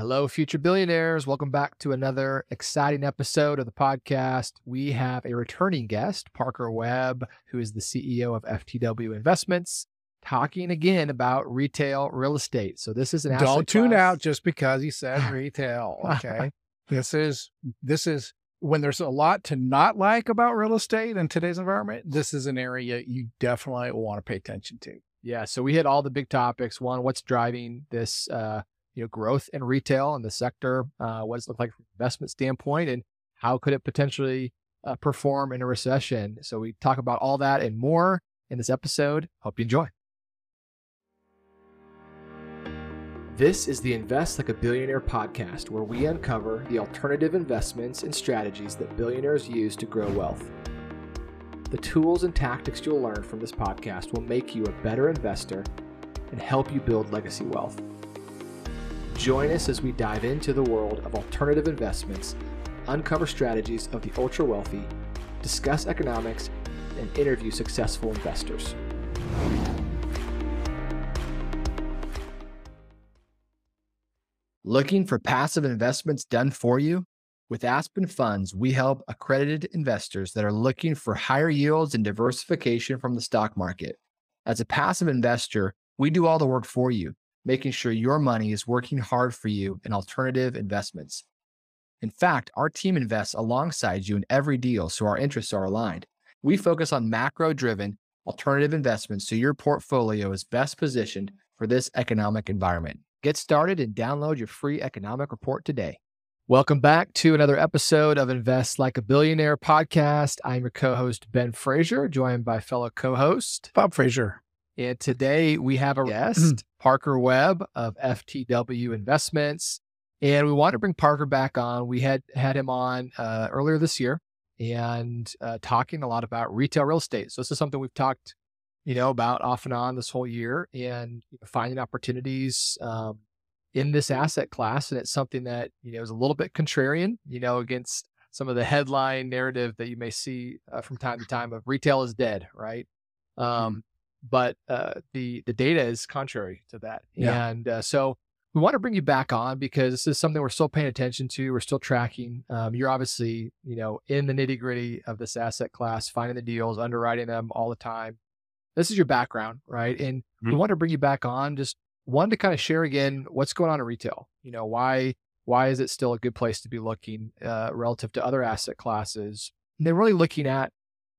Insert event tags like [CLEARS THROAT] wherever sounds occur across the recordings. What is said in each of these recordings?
Hello, future billionaires. Welcome back to another exciting episode of the podcast. We have a returning guest, Parker Webb, who is the CEO of FTW Investments, talking again about retail real estate. So this is an don't tune class. out just because he said [LAUGHS] retail. Okay, this is this is when there's a lot to not like about real estate in today's environment. This is an area you definitely want to pay attention to. Yeah. So we hit all the big topics. One, what's driving this, uh, you know, growth in retail and the sector? Uh, what does it look like from an investment standpoint, and how could it potentially uh, perform in a recession? So we talk about all that and more in this episode. Hope you enjoy. This is the Invest Like a Billionaire podcast, where we uncover the alternative investments and strategies that billionaires use to grow wealth. The tools and tactics you'll learn from this podcast will make you a better investor and help you build legacy wealth. Join us as we dive into the world of alternative investments, uncover strategies of the ultra wealthy, discuss economics, and interview successful investors. Looking for passive investments done for you? With Aspen Funds, we help accredited investors that are looking for higher yields and diversification from the stock market. As a passive investor, we do all the work for you, making sure your money is working hard for you in alternative investments. In fact, our team invests alongside you in every deal, so our interests are aligned. We focus on macro driven alternative investments so your portfolio is best positioned for this economic environment. Get started and download your free economic report today. Welcome back to another episode of Invest Like a Billionaire podcast. I'm your co host, Ben Fraser, joined by fellow co host Bob Fraser. And today we have a guest, Parker Webb of FTW Investments. And we want to bring Parker back on. We had had him on uh, earlier this year and uh, talking a lot about retail real estate. So this is something we've talked, you know, about off and on this whole year and finding opportunities um, in this asset class. And it's something that, you know, is a little bit contrarian, you know, against some of the headline narrative that you may see uh, from time to time of retail is dead, right? Um, but uh, the the data is contrary to that, Yeah. and uh, so we want to bring you back on because this is something we're still paying attention to. We're still tracking. Um, you're obviously, you know, in the nitty gritty of this asset class, finding the deals, underwriting them all the time. This is your background, right? And we Mhm. want to bring you back on. Just one to kind of share again what's going on in retail. You know, why why is it still a good place to be looking uh, relative to other asset classes? And they're really looking at,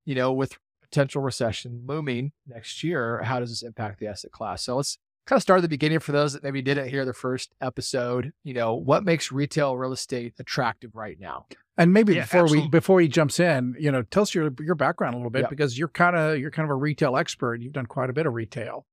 you know, with potential recession looming next year, how does this impact the asset class? So let's kind of start at the beginning for those that maybe didn't hear the first episode. You know, what makes retail real estate attractive right now? And maybe Yeah, before absolutely. we before he jumps in, you know, tell us your your background a little bit Yeah. because you're kind of you're kind of a retail expert. You've done quite a bit of retail.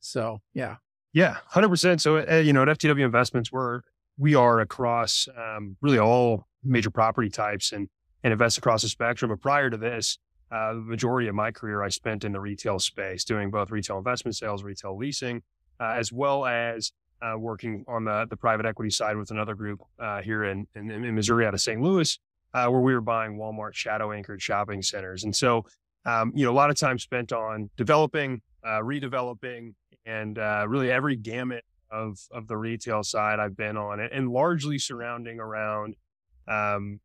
So yeah, Yeah, hundred percent. So, uh, you know, at FTW Investments, we're we are across um, really all major property types and and invest across the spectrum. But prior to this, uh, the majority of my career I spent in the retail space, doing both retail investment sales, retail leasing, uh, as well as uh, working on the the private equity side with another group uh, here in, in in Missouri out of St. Louis, uh, where we were buying Walmart shadow anchored shopping centers. And so, um, you know, a lot of time spent on developing, uh, redeveloping, and uh, really every gamut of of the retail side I've been on, and, and largely surrounding around um,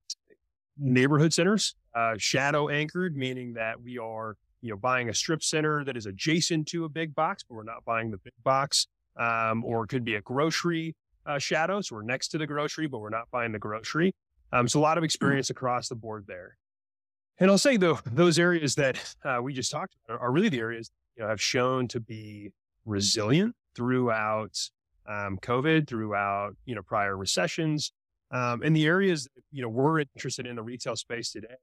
neighborhood centers, uh, shadow anchored, meaning that we are you know buying a strip center that is adjacent to a big box, but we're not buying the big box, um, or it could be a grocery uh, shadow, so we're next to the grocery, but we're not buying the grocery. Um, so a lot of experience across the board there. And I'll say though, those areas that [LAUGHS] uh, we just talked about are, really the areas you know have shown to be resilient throughout um, COVID, throughout you know prior recessions, um, and the areas that, you know we're interested in the retail space today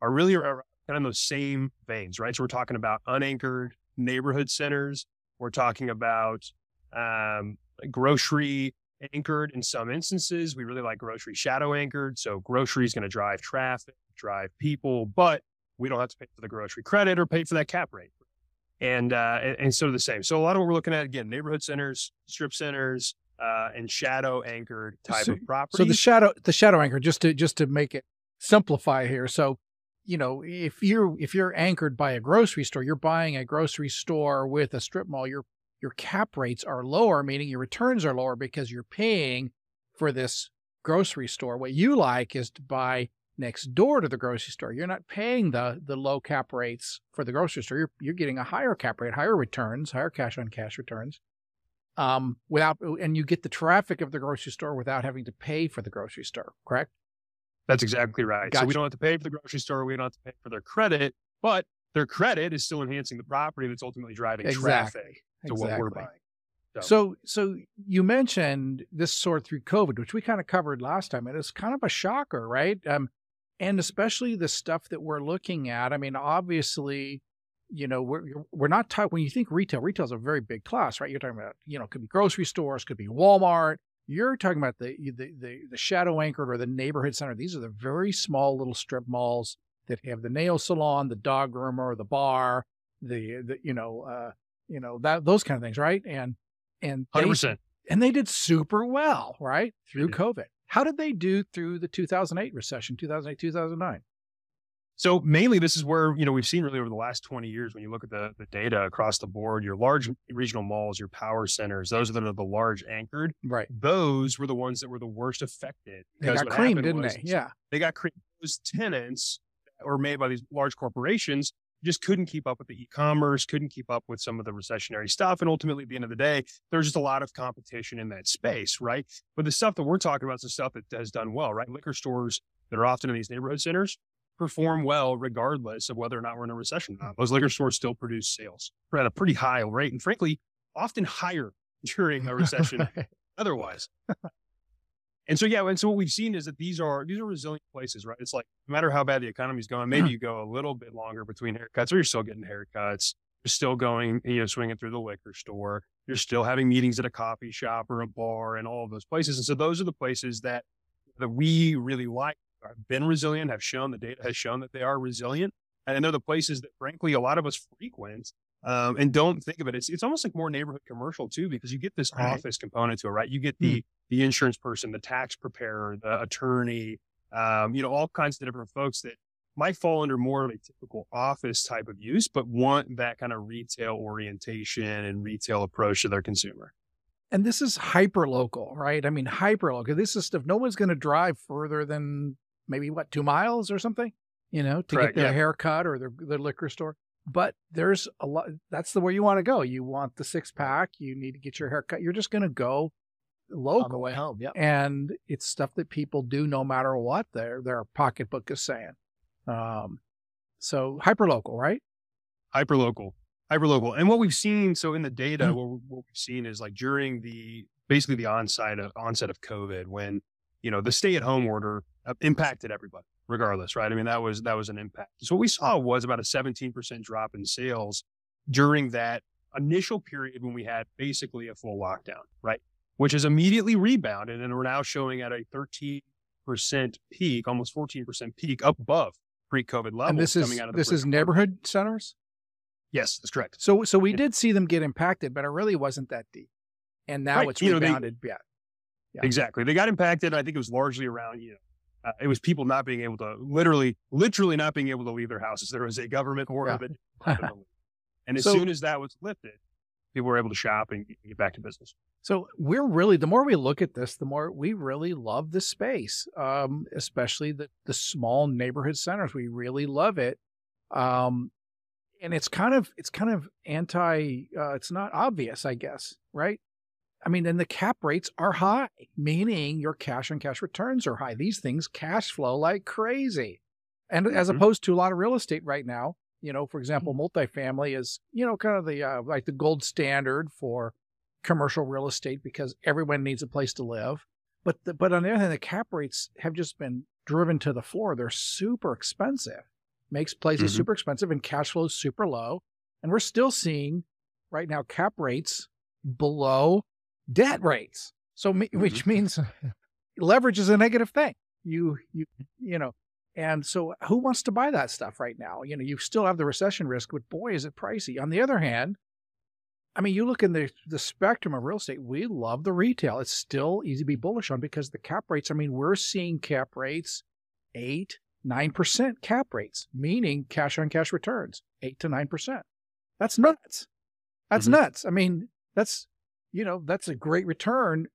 are really kind of those same veins, right? So we're talking about unanchored neighborhood centers. We're talking about um, grocery anchored in some instances. We really like grocery shadow anchored. So grocery is going to drive traffic, drive people, but we don't have to pay for the grocery credit or pay for that cap rate. And, uh, and, and so the same. So a lot of what we're looking at again, neighborhood centers, strip centers, uh, and shadow anchored type So- of property. So the shadow the shadow anchor just to just to make it simplify here. So you know if you're if you're anchored by a grocery store, you're buying a grocery store with a strip mall. Your your cap rates are lower, meaning your returns are lower because you're paying for this grocery store. What you like is to buy next door to the grocery store. You're not paying the the low cap rates for the grocery store. You're you're getting a higher cap rate, higher returns, higher cash on cash returns. Um, without and you get the traffic of the grocery store without having to pay for the grocery store, correct? That's exactly right. Gotcha. So we don't have to pay for the grocery store, we don't have to pay for their credit, but their credit is still enhancing the property that's ultimately driving Exactly. traffic to what we're buying. So, so you mentioned this sort through COVID, which we kind of covered last time, and it's kind of a shocker, right? Um, and especially the stuff that we're looking at. I mean, obviously, you know, we're we're not talking when you think retail. Retail is a very big class, right? You're talking about, you know, it could be grocery stores, could be Walmart. You're talking about the the the, the shadow anchored or the neighborhood center. These are the very small little strip malls that have the nail salon, the dog groomer, the bar, the the you know, uh, you know that those kind of things, right? And and they- Hundred percent. and they did super well, right? Through. COVID. How did they do through the 2008 recession, 2008, 2009? So mainly this is where, you know, we've seen really over the last 20 years, when you look at the, the data across the board, your large regional malls, your power centers, those that are the large anchored, Right. those were the ones that were the worst affected. They got creamed, didn't they? Yeah. They got creamed. Those tenants were made by these large corporations just couldn't keep up with the e-commerce, couldn't keep up with some of the recessionary stuff. And ultimately at the end of the day, there's just a lot of competition in that space, right? But the stuff that we're talking about is the stuff that has done well, right? Liquor stores that are often in these neighborhood centers perform well regardless of whether or not we're in a recession or not. Those liquor stores still produce sales at a pretty high rate and frankly, often higher [LAUGHS] during a recession [LAUGHS] otherwise. and so yeah, and so what we've seen is that these are these are resilient places, right? It's like no matter how bad the economy's going, maybe uh-huh. you go a little bit longer between haircuts, or you're still getting haircuts. You're still going, you know, swinging through the liquor store. You're still having meetings at a coffee shop or a bar and all of those places. And so those are the places that that we really like, been resilient, have shown the data has shown that they are resilient. And they're the places that frankly a lot of us frequent um, and don't think of it. It's it's almost like more neighborhood commercial too, because you get this Right. office component to it, right? You get the the insurance person, the tax preparer, the attorney, um, you know, all kinds of different folks that might fall under more of a typical office type of use, but want that kind of retail orientation and retail approach to their consumer. And this is hyper local, right? I mean, hyper local. This is stuff no one's going to drive further than maybe what, two miles or something, you know, to Correct, get their yeah. haircut or their, their liquor store. But there's a lot, that's the way you want to go. You want the six pack, you need to get your haircut. You're just going to go local. on the way home. Yep. and it's stuff that people do no matter what their their pocketbook is saying. Um, so hyper local, right? hyper local, hyper local. And what we've seen, so in the data, Mhm. what, we- what we've seen is like during the basically the onset of onset of COVID, when you know the stay at home order uh, impacted everybody, regardless, right? I mean that was that was an impact. So what we saw was about a 17% drop in sales during that initial period when we had basically a full lockdown, right? Which has immediately rebounded, and we're now showing at a 13% peak, almost 14% peak, up above pre-COVID levels. and this is out of the this is neighborhood centers. Yes, that's correct. So so we did see them get impacted, but it really wasn't that deep. And now Right. it's You know, they- rebounded. yeah. Yeah. Exactly. They got impacted. I think it was largely around, you know, uh, it was people not being able to literally, literally not being able to leave their houses. There was a government order Yeah. of it. happened. [LAUGHS] and as So- soon as that was lifted, people were able to shop and get- get back to business. So we're really the more we look at this, the more we really love the space, um, especially the the small neighborhood centers. We really love it, um, and it's kind of it's kind of anti. Uh, it's not obvious, I guess, right? I mean, and the cap rates are high, meaning your cash on cash returns are high. These things cash flow like crazy, and as Mhm. opposed to a lot of real estate right now. You know, for example, multifamily is you know kind of the uh, like the gold standard for commercial real estate because everyone needs a place to live. But the, but on the other hand, the cap rates have just been driven to the floor. They're super expensive, makes places Mhm. super expensive, and cash flow is super low. And we're still seeing right now cap rates below debt rates. So me, which means [LAUGHS] leverage is a negative thing. You you you know. And so who wants to buy that stuff right now? You know, you still have the recession risk, but boy, is it pricey. On the other hand, I mean, you look in the the spectrum of real estate, we love the retail. It's still easy to be bullish on because the cap rates, I mean, we're seeing cap rates eight, nine percent cap rates, meaning cash on cash returns, eight to nine percent. That's nuts. That's Mhm. nuts. I mean, that's you know, that's a great return.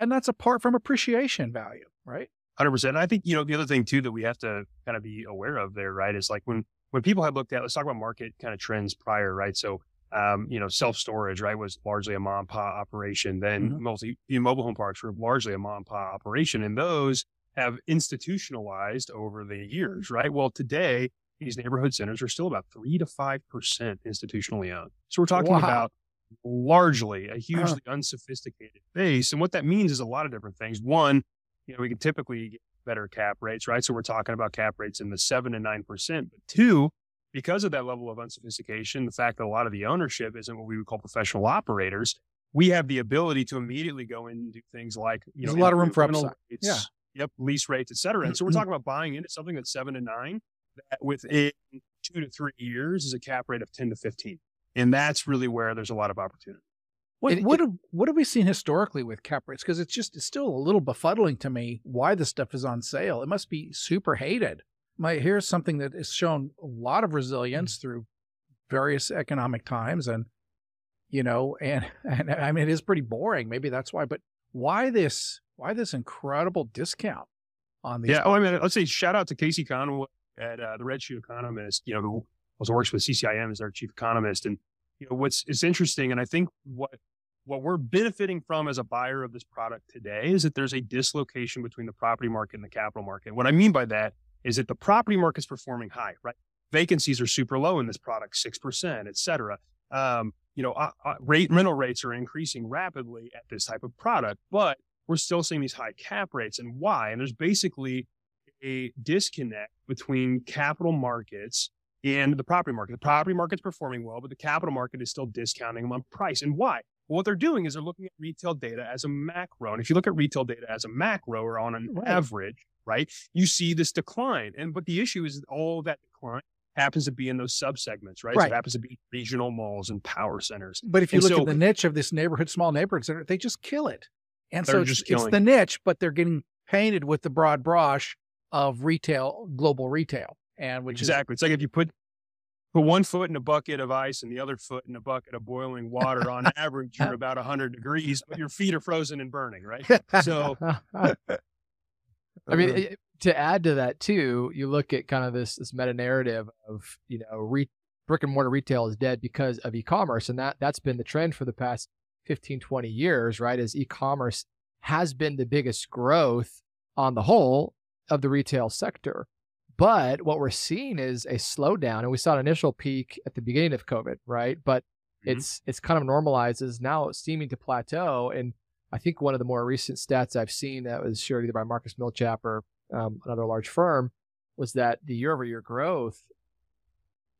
And that's apart from appreciation value, right? Hundred percent. I think you know the other thing too that we have to kind of be aware of there, right? Is like when when people have looked at let's talk about market kind of trends prior, right? So um, you know, self storage, right, was largely a mom and pop operation. Then mm-hmm. multi mobile home parks were largely a mom and pop operation, and those have institutionalized over the years, right? Well, today these neighborhood centers are still about three to five percent institutionally owned. So we're talking wow. about largely a uh-huh. hugely unsophisticated base, and what that means is a lot of different things. One, you know, we can typically get better cap rates, right? So we're talking about cap rates in the seven to nine percent. But two, because of that level of unsophistication, the fact that a lot of the ownership isn't what we would call professional operators, we have the ability to immediately go in and do things like, you There's know, a lot of room for upside. Rates, yeah. Yep. Lease rates, et cetera. And so we're mm-hmm. talking about buying into something that's seven to nine that within two to three years is a cap rate of 10 to 15. And that's really where there's a lot of opportunity. What it, what, have, what have we seen historically with cap rates? Because it's just it's still a little befuddling to me why this stuff is on sale. It must be super hated. My here's something that has shown a lot of resilience through various economic times, and you know, and [LAUGHS] and I mean it is pretty boring. Maybe that's why. But why this why this incredible discount on these? Yeah. Oh, I mean, let's say shout out to K.C. Conway at uh, the Red Shoe Economist. You know, who also works with CCIM as our chief economist, and you know what's is interesting, and I think what what we're benefiting from as a buyer of this product today is that there's a dislocation between the property market and the capital market. What I mean by that is that the property market is performing high, right? Vacancies are super low in this product, 6%, et cetera. Um, you know, uh, uh, rate rental rates are increasing rapidly at this type of product, but we're still seeing these high cap rates. And why? And there's basically a disconnect between capital markets and the property market. The property market's performing well, but the capital market is still discounting them on price. And why? Well, what they're doing is they're looking at retail data as a macro. And if you look at retail data as a macro or on an right. average, right, you see this decline. And but the issue is all that decline happens to be in those subsegments, right? right. So it happens to be regional malls and power centers. But if you and look so, at the niche of this neighborhood, small neighborhood center, they just kill it. And so it's, it's the niche, but they're getting painted with the broad brush of retail, global retail. And which exactly, is, it's like if you put put one foot in a bucket of ice and the other foot in a bucket of boiling water. [LAUGHS] On average, you're about 100 degrees, but your feet are frozen and burning, right? So, [LAUGHS] I mean, uh. to add to that too, you look at kind of this this meta narrative of you know re- brick and mortar retail is dead because of e-commerce, and that that's been the trend for the past 15, 20 years, right? As e-commerce has been the biggest growth on the whole of the retail sector. But what we're seeing is a slowdown, and we saw an initial peak at the beginning of COVID, right? But mm-hmm. it's it's kind of normalizes now, seeming to plateau. And I think one of the more recent stats I've seen that was shared either by Marcus Millichap or um, another large firm was that the year-over-year growth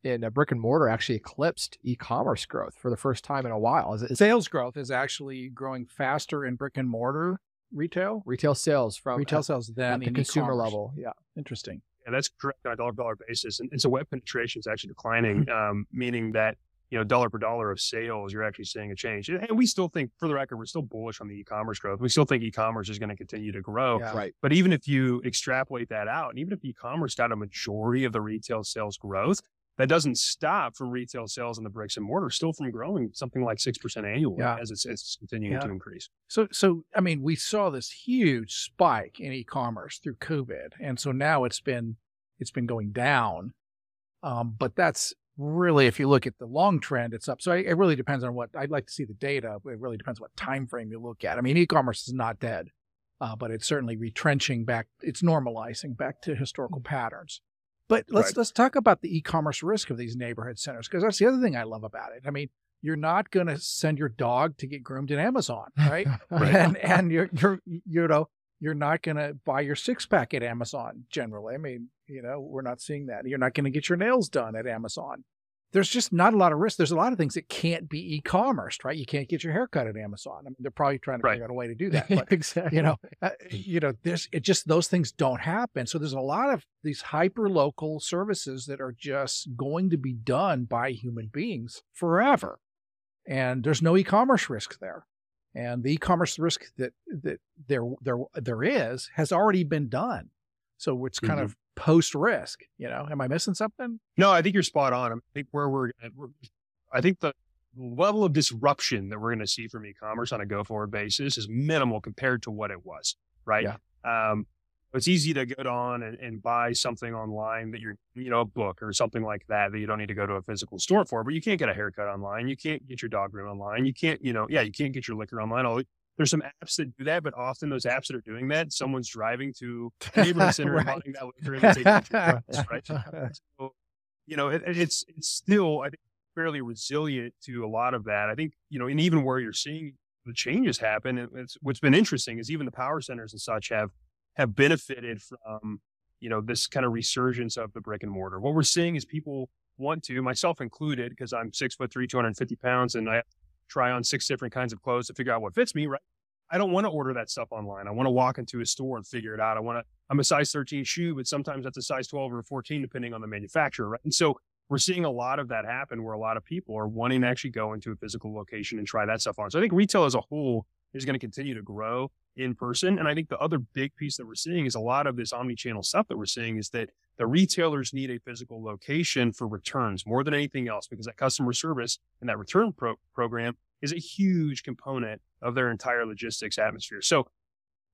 in a brick and mortar actually eclipsed e-commerce growth for the first time in a while. Is it, is Sales growth is actually growing faster in brick and mortar retail. Retail sales from retail sales than the consumer e-commerce. level. Yeah, interesting. And that's correct on a dollar dollar basis. And, and so web penetration is actually declining, mm-hmm. um, meaning that you know dollar per dollar of sales, you're actually seeing a change. And we still think, for the record, we're still bullish on the e-commerce growth. We still think e-commerce is going to continue to grow. Yeah. Right. But even if you extrapolate that out, and even if e-commerce got a majority of the retail sales growth, that doesn't stop from retail sales in the bricks and mortar still from growing something like 6% annually yeah. as it's, it's continuing yeah. to increase. So, so, I mean, we saw this huge spike in e-commerce through COVID. And so now it's been, it's been going down. Um, but that's really, if you look at the long trend, it's up. So it really depends on what I'd like to see the data. It really depends what time frame you look at. I mean, e-commerce is not dead, uh, but it's certainly retrenching back. It's normalizing back to historical mm. patterns. But let's right. let's talk about the e-commerce risk of these neighborhood centers because that's the other thing I love about it. I mean, you're not going to send your dog to get groomed in Amazon, right? [LAUGHS] right. And and you're you're you know you're not going to buy your six pack at Amazon generally. I mean, you know, we're not seeing that. You're not going to get your nails done at Amazon there's just not a lot of risk. There's a lot of things that can't be e-commerce, right? You can't get your hair cut at Amazon. I mean, they're probably trying to right. figure out a way to do that. [LAUGHS] But, exactly. You know, uh, you know, there's it just those things don't happen. So there's a lot of these hyper local services that are just going to be done by human beings forever, and there's no e-commerce risk there. And the e-commerce risk that that there there there is has already been done. So it's kind mm-hmm. of post risk. You know, am I missing something? No, I think you're spot on. I think where we're, I think the level of disruption that we're going to see from e-commerce on a go forward basis is minimal compared to what it was, right? Yeah. Um, it's easy to get on and, and, buy something online that you're, you know, a book or something like that that you don't need to go to a physical store for, but you can't get a haircut online. You can't get your dog groom online. You can't, you know, yeah, you can't get your liquor online. All there's some apps that do that, but often those apps that are doing that, someone's driving to a neighborhood [LAUGHS] center right. and that liquor and right? [LAUGHS] [LAUGHS] So, you know, it, it's it's still I think fairly resilient to a lot of that. I think you know, and even where you're seeing the changes happen, it's what's been interesting is even the power centers and such have have benefited from you know this kind of resurgence of the brick and mortar. What we're seeing is people want to, myself included, because I'm six foot three, 250 pounds, and I try on six different kinds of clothes to figure out what fits me. Right? I don't want to order that stuff online. I want to walk into a store and figure it out. I want to. I'm a size 13 shoe, but sometimes that's a size 12 or 14 depending on the manufacturer. Right? And so we're seeing a lot of that happen where a lot of people are wanting to actually go into a physical location and try that stuff on. So I think retail as a whole is going to continue to grow in person. And I think the other big piece that we're seeing is a lot of this omni-channel stuff that we're seeing is that the retailers need a physical location for returns more than anything else because that customer service and that return pro- program is a huge component of their entire logistics atmosphere. So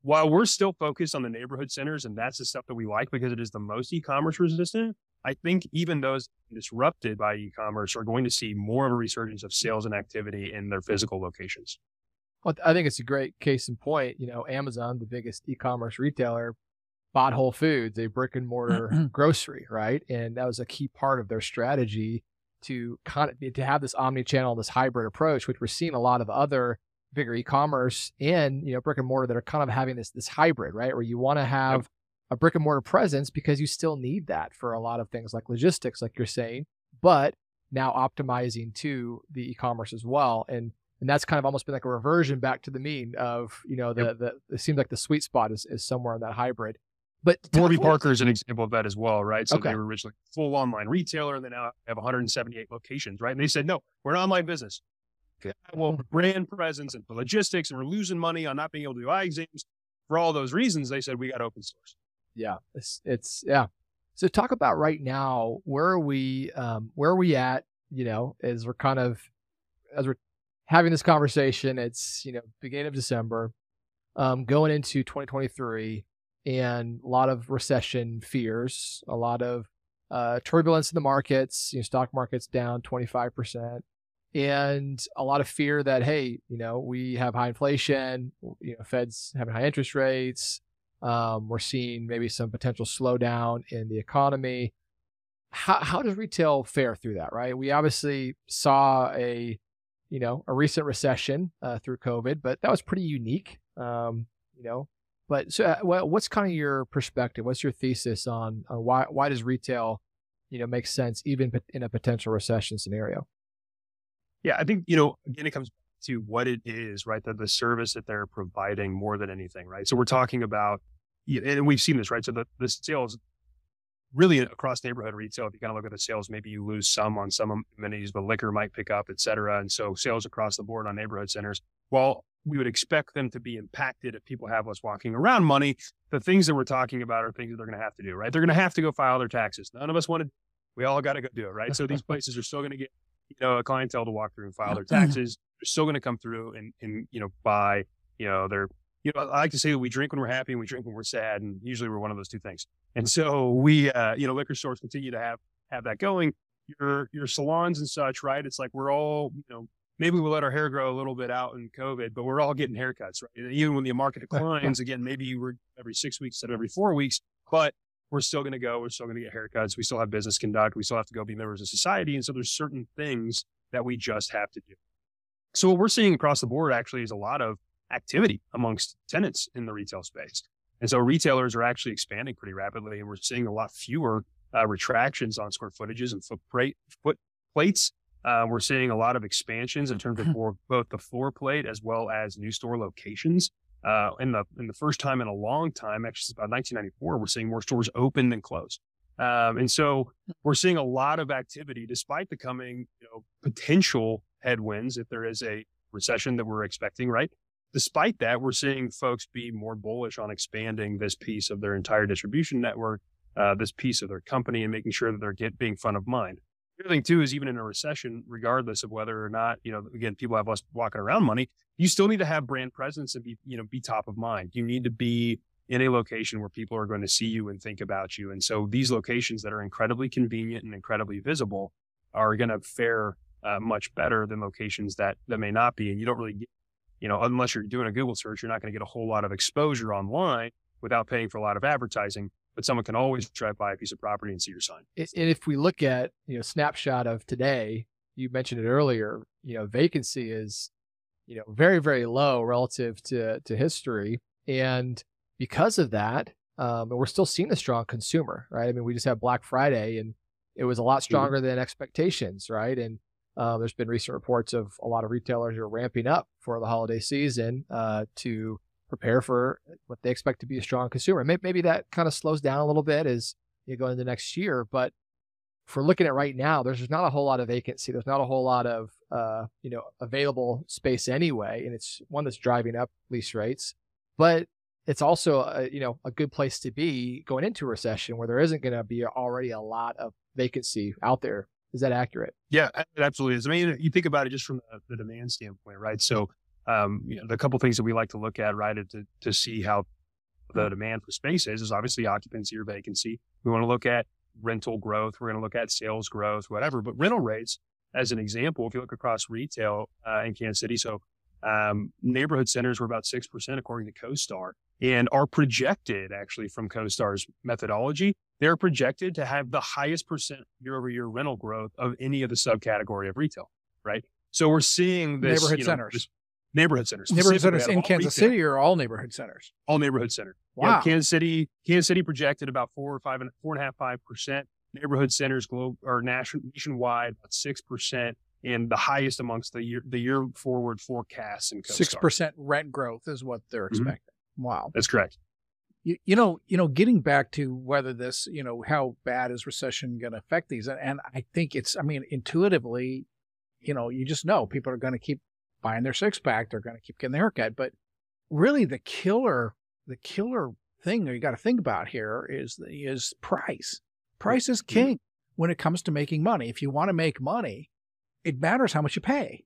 while we're still focused on the neighborhood centers and that's the stuff that we like because it is the most e-commerce resistant, I think even those disrupted by e-commerce are going to see more of a resurgence of sales and activity in their physical locations. Well, I think it's a great case in point. You know, Amazon, the biggest e-commerce retailer, bought Whole Foods, a brick and mortar mm-hmm. grocery, right? And that was a key part of their strategy to kind of to have this omni-channel, this hybrid approach, which we're seeing a lot of other bigger e-commerce and you know brick and mortar that are kind of having this this hybrid, right? Where you want to have yep. a brick and mortar presence because you still need that for a lot of things like logistics, like you're saying, but now optimizing to the e-commerce as well. And and that's kind of almost been like a reversion back to the mean of you know the yep. the it seems like the sweet spot is, is somewhere in that hybrid. But Warby Parker is an example of that as well, right? So okay. they were originally full online retailer, and they now have 178 locations, right? And they said, no, we're an online business. Okay. Well, brand presence and logistics, and we're losing money on not being able to do eye exams. For all those reasons, they said we got open source. Yeah, it's it's yeah. So talk about right now. Where are we? Um, where are we at? You know, as we're kind of as we're having this conversation. It's you know beginning of December, um, going into 2023, and a lot of recession fears, a lot of uh, turbulence in the markets. You know, stock markets down 25 percent, and a lot of fear that hey, you know, we have high inflation. You know, Fed's having high interest rates. Um, we're seeing maybe some potential slowdown in the economy. How, how does retail fare through that, right? We obviously saw a you know, a recent recession uh, through COVID, but that was pretty unique. Um, you know, but so uh, what's kind of your perspective? What's your thesis on, on why why does retail, you know, make sense even in a potential recession scenario? Yeah, I think you know again it comes to what it is, right? The the service that they're providing more than anything, right? So we're talking about, and we've seen this, right? So the the sales really across neighborhood retail, if you kind of look at the sales, maybe you lose some on some amenities, but liquor might pick up, et cetera. And so sales across the board on neighborhood centers, while we would expect them to be impacted if people have less walking around money, the things that we're talking about are things that they're going to have to do, right? They're going to have to go file their taxes. None of us want to, we all got to go do it, right? So these [LAUGHS] places are still going to get, you know, a clientele to walk through and file their [CLEARS THROAT] taxes. They're still going to come through and, and, you know, buy, you know, their you know, I like to say that we drink when we're happy and we drink when we're sad, and usually we're one of those two things. And so we, uh, you know, liquor stores continue to have have that going. Your your salons and such, right? It's like we're all, you know, maybe we let our hair grow a little bit out in COVID, but we're all getting haircuts, right? And even when the market [LAUGHS] declines, again, maybe we're every six weeks instead of every four weeks, but we're still going to go. We're still going to get haircuts. We still have business conduct. We still have to go be members of society. And so there's certain things that we just have to do. So what we're seeing across the board actually is a lot of activity amongst tenants in the retail space. And so retailers are actually expanding pretty rapidly, and we're seeing a lot fewer uh, retractions on square footages and foot, foot plates. Uh, we're seeing a lot of expansions in terms of both the floor plate as well as new store locations. Uh, in the in the first time in a long time, actually since about 1994, we're seeing more stores open than closed. Um, and so we're seeing a lot of activity despite the coming you know, potential headwinds if there is a recession that we're expecting, right? Despite that, we're seeing folks be more bullish on expanding this piece of their entire distribution network, uh, this piece of their company, and making sure that they're get, being front of mind. The other thing too is even in a recession, regardless of whether or not, you know, again, people have less walking around money, you still need to have brand presence and be, you know, be top of mind. You need to be in a location where people are going to see you and think about you. And so these locations that are incredibly convenient and incredibly visible are going to fare uh, much better than locations that that may not be. And you don't really get, you know, unless you're doing a Google search, you're not going to get a whole lot of exposure online without paying for a lot of advertising. But someone can always drive by a piece of property and see your sign. And if we look at you know snapshot of today, you mentioned it earlier. You know, vacancy is you know very very low relative to to history, and because of that, um, and we're still seeing a strong consumer, right? I mean, we just had Black Friday, and it was a lot mm-hmm. stronger than expectations, right? And uh, there's been recent reports of a lot of retailers who are ramping up for the holiday season uh, to prepare for what they expect to be a strong consumer. Maybe, maybe that kind of slows down a little bit as you go into next year, but if we're looking at right now, there's not a whole lot of vacancy. There's not a whole lot of uh, you know available space anyway, and it's one that's driving up lease rates. But it's also a, you know a good place to be going into a recession where there isn't going to be already a lot of vacancy out there. Is that accurate? Yeah, it absolutely is. I mean, you think about it just from the, demand standpoint, right? So, um, you know, the couple things that we like to look at, right, to to see how the demand for space is, is obviously occupancy or vacancy. We want to look at rental growth. We're going to look at sales growth, whatever. But rental rates, as an example, if you look across retail uh, in Kansas City, so um, neighborhood centers were about 6% according to CoStar and are projected actually from CoStar's methodology. They're projected to have the highest percent year over year rental growth of any of the subcategory of retail, right? So we're seeing this neighborhood you know, centers. Neighborhood centers. Neighborhood centers in Kansas retail. City or all neighborhood centers? All neighborhood centers. Wow. You know, Kansas City, Kansas City projected about four or five and four and a half, five percent. Neighborhood centers globe or nation, nationwide about six percent and the highest amongst the year the year forward forecasts and six percent rent growth is what they're mm-hmm. expecting. Mm-hmm. Wow, that's correct. You, you know, you know, getting back to whether this, you know, how bad is recession going to affect these, and and I think it's, I mean, intuitively, you know, you just know people are going to keep buying their six pack, they're going to keep getting their haircut, but really the killer, the killer thing that you got to think about here is is price. Price is mm-hmm. king when it comes to making money. If you want to make money, it matters how much you pay,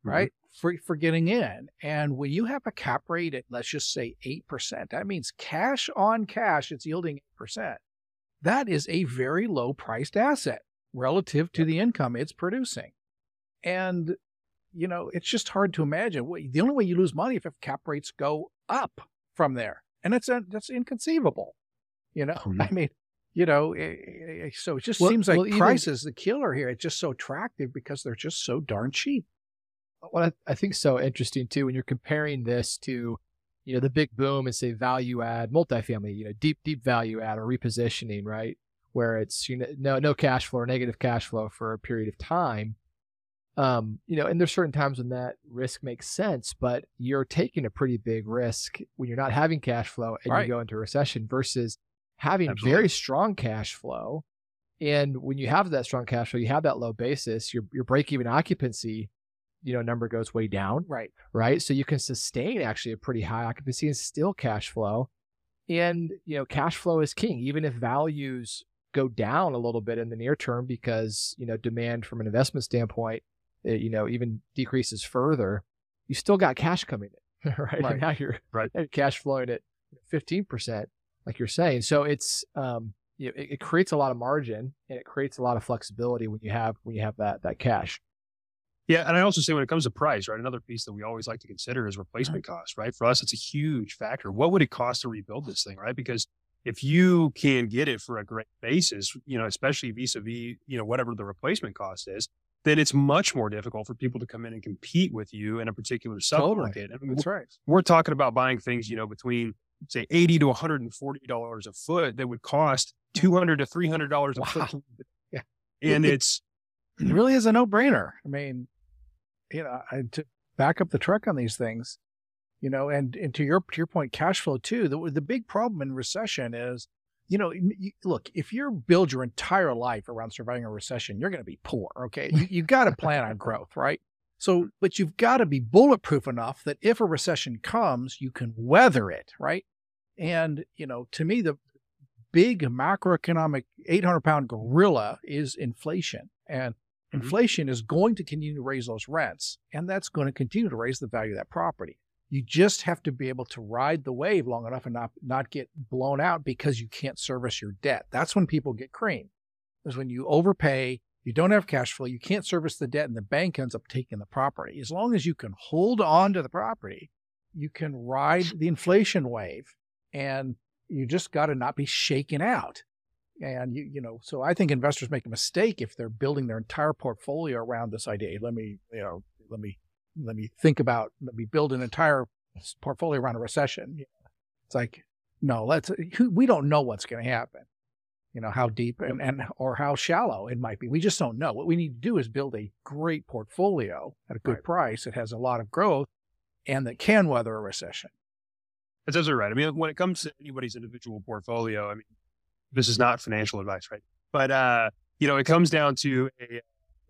mm-hmm. right? For, for getting in. And when you have a cap rate at, let's just say 8%, that means cash on cash, it's yielding 8%. That is a very low priced asset relative to the income it's producing. And, you know, it's just hard to imagine. The only way you lose money if cap rates go up from there. And it's, a, that's inconceivable. You know, mm-hmm. [LAUGHS] I mean, you know, eh, eh, eh, so it just well, seems like well, price even, is the killer here. It's just so attractive because they're just so darn cheap. What I, I think so interesting too, when you're comparing this to, you know, the big boom and say value add multifamily, you know, deep, deep value add or repositioning, right? Where it's, you know, no, no cash flow or negative cash flow for a period of time. Um, you know, and there's certain times when that risk makes sense, but you're taking a pretty big risk when you're not having cash flow and right. you go into recession versus having Absolutely. very strong cash flow. And when you have that strong cash flow, you have that low basis, your your break even occupancy, you know, number goes way down. Right. Right. So you can sustain actually a pretty high occupancy and still cash flow. And, you know, cash flow is king, even if values go down a little bit in the near term because, you know, demand from an investment standpoint, it, eh, you know, even decreases further, you still got cash coming in. [LAUGHS] right. right. Now you're right. [LAUGHS] cash flowing at 15% like you're saying. So it's um, you know, it, it, creates a lot of margin and it creates a lot of flexibility when you have when you have that that cash. Yeah, and I also say when it comes to price, right? Another piece that we always like to consider is mm-hmm. replacement right. cost, right? For us, it's a huge factor. What would it cost to rebuild this thing, right? Because if you can get it for a great basis, you know, especially vis-a-vis, you know, whatever the replacement cost is, then it's much more difficult for people to come in and compete with you in a particular submarket. Totally. I mean, That's we're, right. We're talking about buying things, you know, between say 80 to 140 dollars a foot that would cost 200 to 300 dollars a wow. foot [LAUGHS] yeah and it, it's it really is a no-brainer i mean you know to back up the truck on these things you know and and to your to your point cash flow too the, the big problem in recession is you know look if you build your entire life around surviving a recession you're going to be poor okay you, you got to plan on growth right so, but you've got to be bulletproof enough that if a recession comes, you can weather it, right? And, you know, to me, the big macroeconomic 800 pound gorilla is inflation. And. Mm-hmm. inflation is going to continue to raise those rents, and that's going to continue to raise the value of that property. You just have to be able to ride the wave long enough and not not get blown out because you can't service your debt. That's when people get cream. Is when you overpay, you don't have cash flow, you can't service the debt, and the bank ends up taking the property. As long as you can hold on to the property, you can ride the inflation wave, and you just got to not be shaken out. And you you know, so I think investors make a mistake if they're building their entire portfolio around this idea. Let me you know, let me let me think about let me build an entire portfolio around a recession. It's like no, let's we don't know what's going to happen. You know how deep and, and or how shallow it might be. We just don't know. What we need to do is build a great portfolio at a good Right. price that has a lot of growth and that can weather a recession. That's absolutely right. I mean, when it comes to anybody's individual portfolio, I mean, this is not financial advice, right? But uh, you know, it comes down to a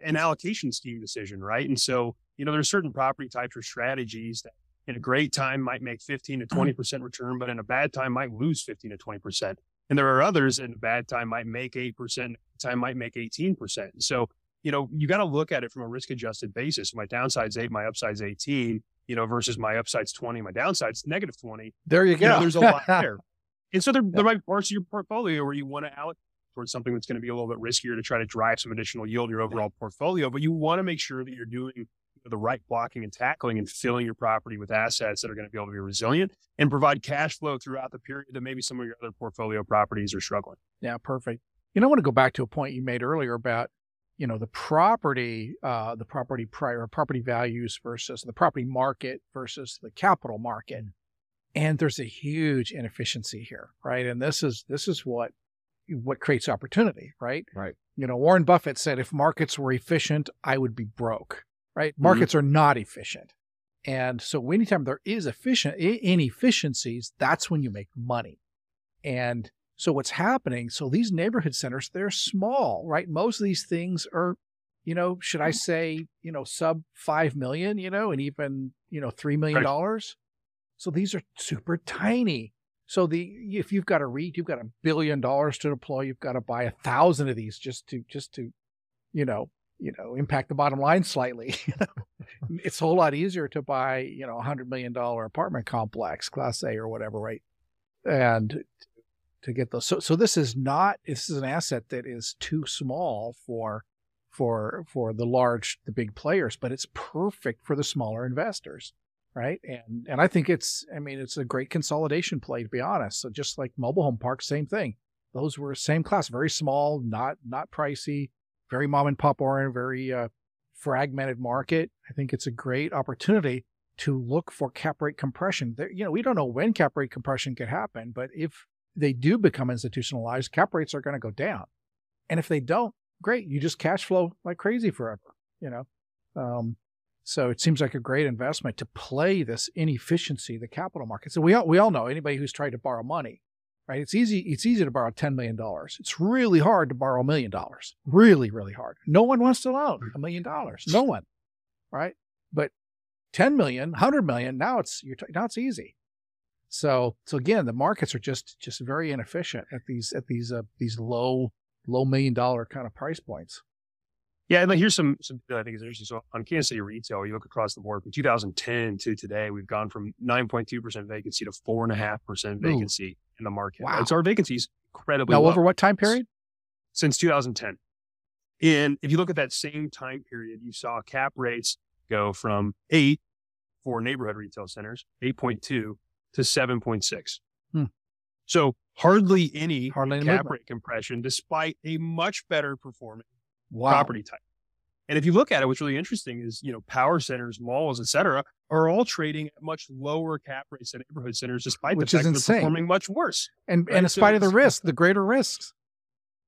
an allocation scheme decision, right? And so, you know, there's certain property types or strategies that in a great time might make 15 to 20 percent return, but in a bad time might lose 15 to 20 percent. And there are others in a bad time might make eight percent, time might make 18 percent. So, you know, you got to look at it from a risk adjusted basis. My downside's eight, my upside's 18. You know, versus my upside's 20, my downside's negative 20 There you go. you know, there's a lot there. [LAUGHS] And so there, there might be parts of your portfolio where you want to allocate towards something that's going to be a little bit riskier to try to drive some additional yield in your overall portfolio. But you want to make sure that you're doing the right blocking and tackling and filling your property with assets that are going to be able to be resilient and provide cash flow throughout the period that maybe some of your other portfolio properties are struggling. Yeah, perfect. You know, I want to go back to a point you made earlier about, you know, the property, uh, the property prior property values versus the property market versus the capital market. And there's a huge inefficiency here, right? And this is this is what what creates opportunity, right? Right. You know, Warren Buffett said if markets were efficient, I would be broke, right? Mm-hmm. Markets are not efficient. And so anytime there is efficient inefficiencies, that's when you make money. And so what's happening? So these neighborhood centers, they're small, right? Most of these things are, you know, should I say, you know, sub five million, you know, and even, you know, three million dollars. So these are super tiny. So the if you've got a REIT, you've got a billion dollars to deploy, you've got to buy a thousand of these just to just to, you know, you know, impact the bottom line slightly. [LAUGHS] it's a whole lot easier to buy, you know, a hundred million dollar apartment complex, class A or whatever, right? And to get those. So so this is not this is an asset that is too small for for for the large the big players, but it's perfect for the smaller investors, right? And and I think it's I mean it's a great consolidation play to be honest. So just like mobile home parks, same thing. Those were same class, very small, not not pricey, very mom and pop oriented, very uh, fragmented market. I think it's a great opportunity to look for cap rate compression. There, you know, we don't know when cap rate compression could happen, but if they do become institutionalized, cap rates are going to go down. And if they don't, great, you just cash flow like crazy forever, you know? Um, so it seems like a great investment to play this inefficiency, of the capital markets. So we all, we all know anybody who's tried to borrow money, right? It's easy, it's easy to borrow $10 million. It's really hard to borrow a million dollars. Really, really hard. No one wants to loan a million dollars. No one, right? But 10 million, 100 million, now it's, you're, now it's easy. So, so again, the markets are just just very inefficient at these at these uh, these low low million dollar kind of price points. Yeah, and like here's some some I think is interesting. So on Kansas City retail, you look across the board from 2010 to today, we've gone from 9.2 percent vacancy to four and a half percent Ooh. vacancy in the market. Wow. So our vacancy is incredibly Now, low over what time period? since 2010. And if you look at that same time period, you saw cap rates go from eight for neighborhood retail centers, 8.2 to 7.6. Hmm. So hardly any Hardly any cap movement. rate compression, despite a much better performing Wow. property type. And if you look at it, what's really interesting is, you know, power centers, malls, et cetera, are all trading at much lower cap rates than neighborhood centers, despite Which the fact that insane. they're performing much worse. And Right, and in so spite of the risk, the greater risks.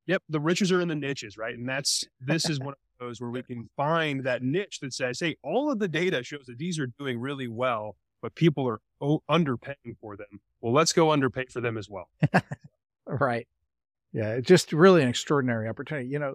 Yep, the riches are in the niches, right? And that's this is one of those where we can find that niche that says, hey, all of the data shows that these are doing really well, but people are o- underpaying for them. Well, let's go underpay for them as well. [LAUGHS] Right. Yeah, just really an extraordinary opportunity. You know,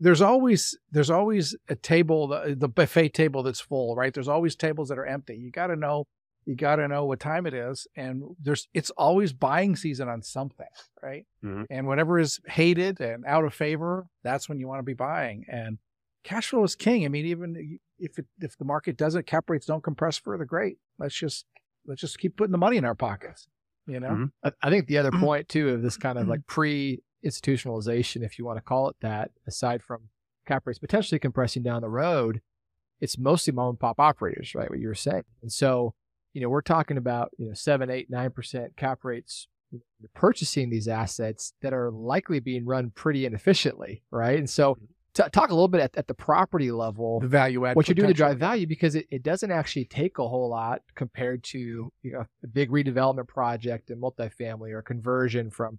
there's always there's always a table, the, the buffet table that's full, right? There's always tables that are empty. You got to know, you got to know what time it is, and there's it's always buying season on something, right? Mhm. And whatever is hated and out of favor, that's when you want to be buying. And cash flow is king. I mean, even if it, if the market doesn't, cap rates don't compress further, great. Let's just let's just keep putting the money in our pockets. You know, mm-hmm. I, I, think the other mm-hmm. point too of this kind of like pre institutionalization, if you want to call it that, aside from cap rates potentially compressing down the road, it's mostly mom and pop operators, right? What you were saying, and so you know we're talking about you know seven, eight, nine percent cap rates purchasing these assets that are likely being run pretty inefficiently, right? And so mm-hmm t- talk a little bit at, at, the property level, the value add, what you're doing to drive value, because it, it doesn't actually take a whole lot compared to you know a big redevelopment project and multifamily or conversion from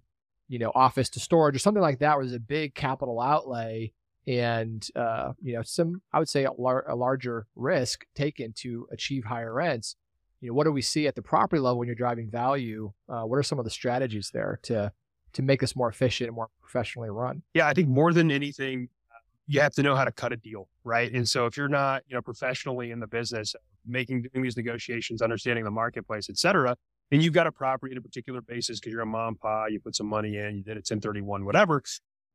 you know office to storage or something like that, was a big capital outlay and uh, you know some I would say a, lar- a larger risk taken to achieve higher rents. You know, what do we see at the property level when you're driving value? Uh, what are some of the strategies there to to make this more efficient and more professionally run? Yeah, I think more than anything, you have to know how to cut a deal, right? And so if you're not, you know, professionally in the business, making doing these negotiations, understanding the marketplace, et cetera, and you've got a property at a particular basis because you're a mom pa, you put some money in, you did it 1031, whatever,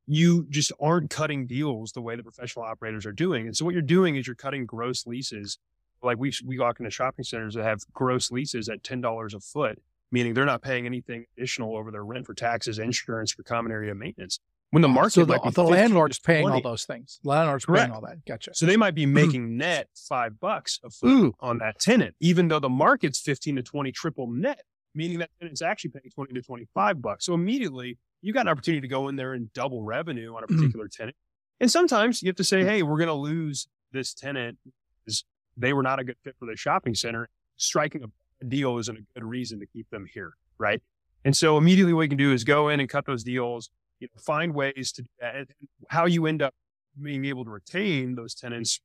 you just aren't cutting deals the way the professional operators are doing. And so what you're doing is you're cutting gross leases. Like we we walk into shopping centers that have gross leases at ten dollars a foot, meaning they're not paying anything additional over their rent for taxes, insurance, for common area maintenance. When the uh, market, so the, the landlord's paying all those things. Landlord's Correct. paying all that. Gotcha. So they might be hmm. making net five bucks a foot Ooh. on that tenant, even though the market's fifteen to twenty triple net, meaning that tenant's actually paying twenty to twenty five bucks. So immediately you got an opportunity to go in there and double revenue on a hmm. particular tenant. And sometimes you have to say, hmm. hey, we're going to lose this tenant because they were not a good fit for the shopping center. Striking a deal isn't a good reason to keep them here, right? And so immediately what you can do is go in and cut those deals you know, find ways to do that. And how you end up being able to retain those tenants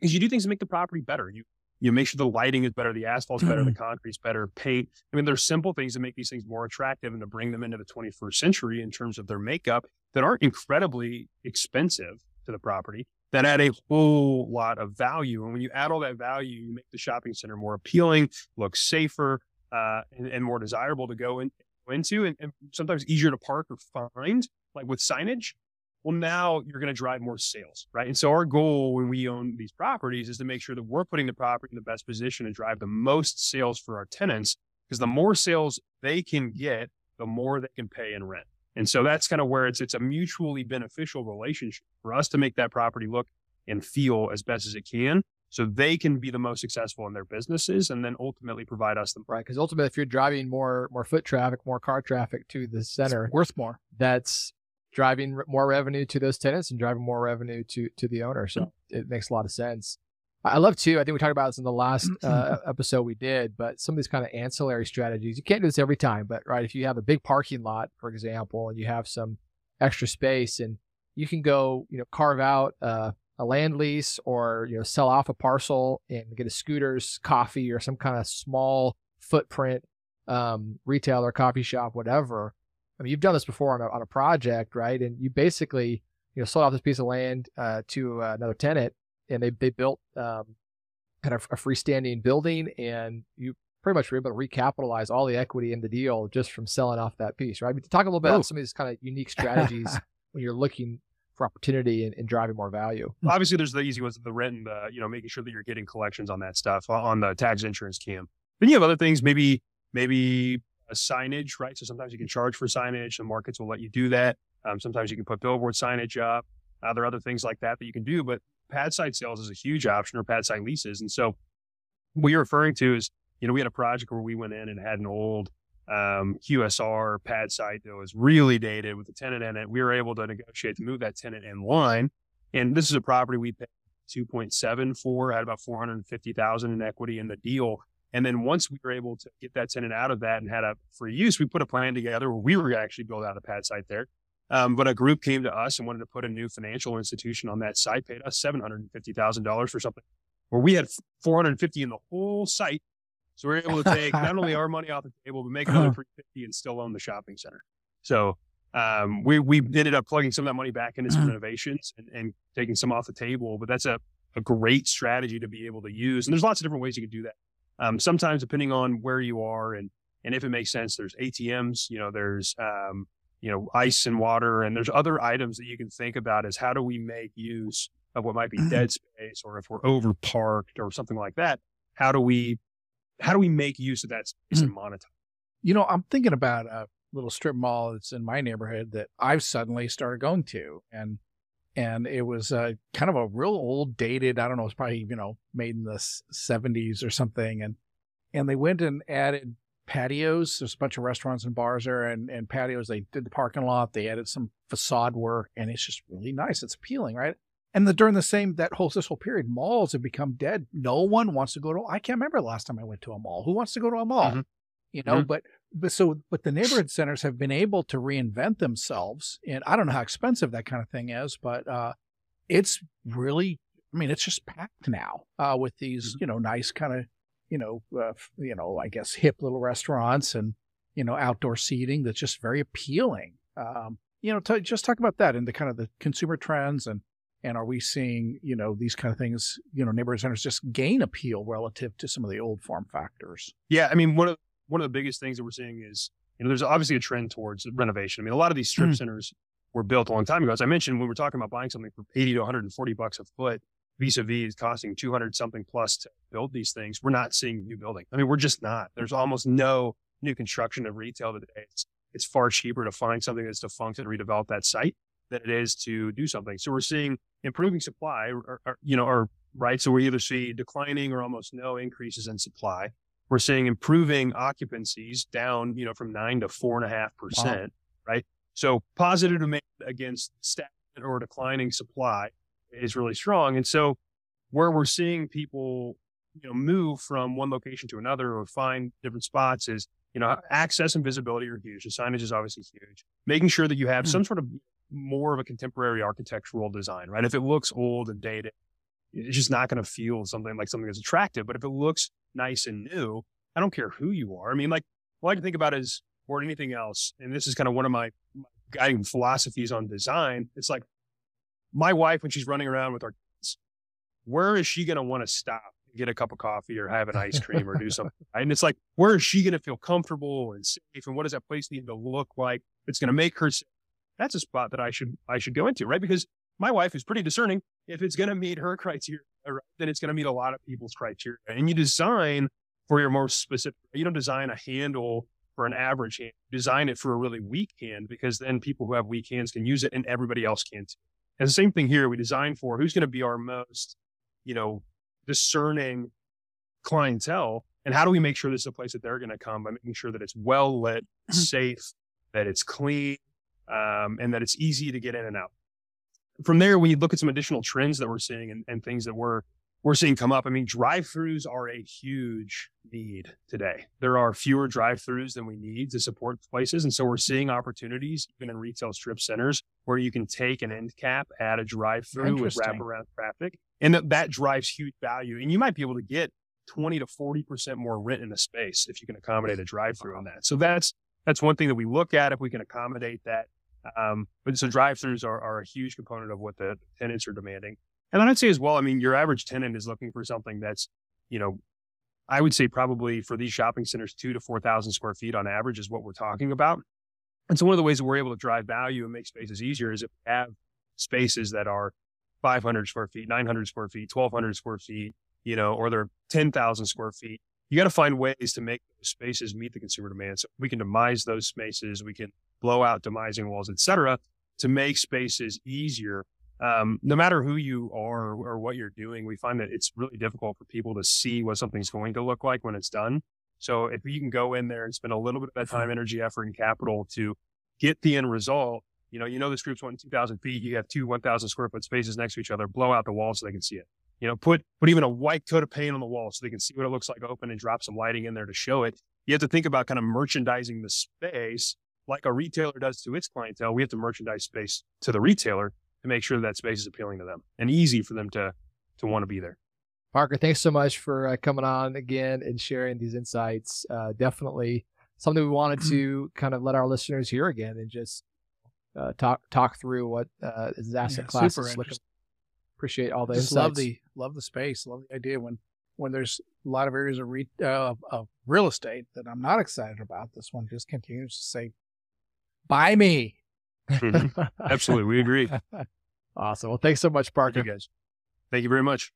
is you do things to make the property better. You you make sure the lighting is better, the asphalt's better, the concrete's better, paint. I mean, there's simple things to make these things more attractive and to bring them into the 21st century in terms of their makeup that aren't incredibly expensive to the property that add a whole lot of value. And when you add all that value, you make the shopping center more appealing, looks safer, uh, and, and, more desirable to go in, into and, and sometimes easier to park or find, like with signage. Well, now you're going to drive more sales, right? And so our goal when we own these properties is to make sure that we're putting the property in the best position to drive the most sales for our tenants. Because the more sales they can get, the more they can pay in rent. And so that's kind of where it's it's a mutually beneficial relationship for us to make that property look and feel as best as it can so they can be the most successful in their businesses and then ultimately provide us the right because ultimately if you're driving more more foot traffic more car traffic to the center it's worth more that's driving more revenue to those tenants and driving more revenue to to the owner so mm-hmm. it makes a lot of sense I love too. I think we talked about this in the last [CLEARS THROAT] uh, episode we did, but some of these kind of ancillary strategies. You can't do this every time, but right, if you have a big parking lot, for example, and you have some extra space, and you can go, you know, carve out uh, a land lease or you know sell off a parcel and get a scooters coffee or some kind of small footprint um, retailer coffee shop whatever. I mean you've done this before on a, on a project right? And you basically you know sold off this piece of land uh, to uh, another tenant and they, they built um, kind of a freestanding building and you pretty much were able to recapitalize all the equity in the deal just from selling off that piece right? I mean, talk a little bit oh. about some of these kind of unique strategies [LAUGHS] when you're looking for opportunity and, and, driving more value. Obviously, there's the easy ones, the rent and the, you know, making sure that you're getting collections on that stuff on the tax insurance cam. Then you have other things, maybe, maybe a signage, right? So sometimes you can charge for signage. The markets will let you do that. Um, sometimes you can put billboard signage up. Uh, there are other things like that that you can do, but pad site sales is a huge option or pad site leases. And so what you're referring to is, you know, we had a project where we went in and had an old um, QSR pad site that was really dated with a tenant in it. We were able to negotiate to move that tenant in line. And this is a property we paid 2.7 for, had about 450,000 in equity in the deal. And then once we were able to get that tenant out of that and had a free use, we put a plan together where we were actually build out a pad site there. Um, but a group came to us and wanted to put a new financial institution on that site, paid us $750,000 for something where we had 450 in the whole site so we're able to take not only our money off the table, but make another 350 and still own the shopping center. So um, we we ended up plugging some of that money back into some renovations and, and taking some off the table. But that's a, a great strategy to be able to use. And there's lots of different ways you can do that. Um, sometimes depending on where you are and and if it makes sense, there's ATMs. You know, there's um, you know ice and water, and there's other items that you can think about as how do we make use of what might be dead space or if we're over parked or something like that, how do we how do we make use of that space and monetize? You know, I'm thinking about a little strip mall that's in my neighborhood that I've suddenly started going to, and and it was uh, kind of a real old, dated. I don't know, it's probably you know made in the 70s or something, and and they went and added patios. There's a bunch of restaurants and bars there, and and patios. They did the parking lot. They added some facade work, and it's just really nice. It's appealing, right? And the, during the same that whole this whole period, malls have become dead. No one wants to go to. I can't remember the last time I went to a mall. Who wants to go to a mall? Mm-hmm. You know, mm-hmm. but but so but the neighborhood centers have been able to reinvent themselves, and I don't know how expensive that kind of thing is, but uh, it's really. I mean, it's just packed now uh, with these, mm-hmm. you know, nice kind of, you know, uh, you know, I guess hip little restaurants and you know outdoor seating that's just very appealing. Um, you know, t- just talk about that and the kind of the consumer trends and and are we seeing, you know, these kind of things, you know, neighborhood centers just gain appeal relative to some of the old form factors? Yeah. I mean, one of one of the biggest things that we're seeing is, you know, there's obviously a trend towards renovation. I mean, a lot of these strip mm. centers were built a long time ago. As I mentioned, when we're talking about buying something for 80 to 140 bucks a foot, vis-a-vis is costing 200 something plus to build these things. We're not seeing new building. I mean, we're just not. There's almost no new construction of retail today. It's, it's far cheaper to find something that's defunct and redevelop that site than it is to do something. So we're seeing improving supply, or, or, you know, or right. So we either see declining or almost no increases in supply. We're seeing improving occupancies down, you know, from nine to four and a half percent, right? So positive demand against stagnant or declining supply is really strong. And so where we're seeing people, you know, move from one location to another or find different spots is, you know, access and visibility are huge. The signage is obviously huge. Making sure that you have mm. some sort of more of a contemporary architectural design, right? If it looks old and dated, it's just not going to feel something like something that's attractive. But if it looks nice and new, I don't care who you are. I mean, like, all I can think about is more than anything else, and this is kind of one of my, my guiding philosophies on design. It's like my wife, when she's running around with our kids, where is she going to want to stop and get a cup of coffee or have an ice cream or do [LAUGHS] something? Right? And it's like, where is she going to feel comfortable and safe? And what does that place need to look like? It's going to make her that's a spot that I should I should go into, right? Because my wife is pretty discerning. If it's going to meet her [LAUGHS] criteria, then it's going to meet a lot of people's criteria. And you design for your more specific. You don't design a handle for an average hand. You design it for a really weak hand because then people who have weak hands can use it, and everybody else can too. And the same thing here. We design for who's going to be our most, you know, discerning clientele, and how do we make sure this is a place that they're going to come by making sure that it's well lit, mm-hmm. safe, that it's clean, um, and that it's easy to get in and out. From there, we look at some additional trends that we're seeing and, and things that we're we're seeing come up. I mean, drive-throughs are a huge need today. There are fewer drive-throughs than we need to support places, and so we're seeing opportunities even in retail strip centers where you can take an end cap, add a drive-through with wraparound traffic, and that, that drives huge value. And you might be able to get 20 to 40 percent more rent in a space if you can accommodate a drive-through on that. So that's that's one thing that we look at if we can accommodate that. Um, but so drive-throughs are, are a huge component of what the tenants are demanding. And then I'd say as well, I mean, your average tenant is looking for something that's, you know, I would say probably for these shopping centers, two to 4,000 square feet on average is what we're talking about. And so one of the ways that we're able to drive value and make spaces easier is if we have spaces that are 500 square feet, 900 square feet, 1200 square feet, you know, or they're 10,000 square feet you got to find ways to make spaces meet the consumer demand. So we can demise those spaces, we can blow out demising walls, et cetera, to make spaces easier. Um, no matter who you are or what you're doing, we find that it's really difficult for people to see what something's going to look like when it's done. So if you can go in there and spend a little bit of that time, energy, effort, and capital to get the end result, you know, you know this group's wanting 2,000 feet. You have two 1,000 square foot spaces next to each other. Blow out the wall so they can see it. You know, put put even a white coat of paint on the wall so they can see what it looks like open and drop some lighting in there to show it. You have to think about kind of merchandising the space like a retailer does to its clientele. We have to merchandise space to the retailer to make sure that, that space is appealing to them and easy for them to to want to be there. Parker, thanks so much for uh, coming on again and sharing these insights. Uh, definitely something we wanted to [CLEARS THROAT] kind of let our listeners hear again and just uh, talk talk through what uh, this asset yeah, class is looking appreciate all the Just insights. Love the love the space. Love the idea when when there's a lot of areas of, re, uh, of real estate that I'm not excited about. This one just continues to say, "Buy me." Mm-hmm. [LAUGHS] Absolutely, we agree. [LAUGHS] awesome. Well, thanks so much, Parker. you guys. Thank you very much.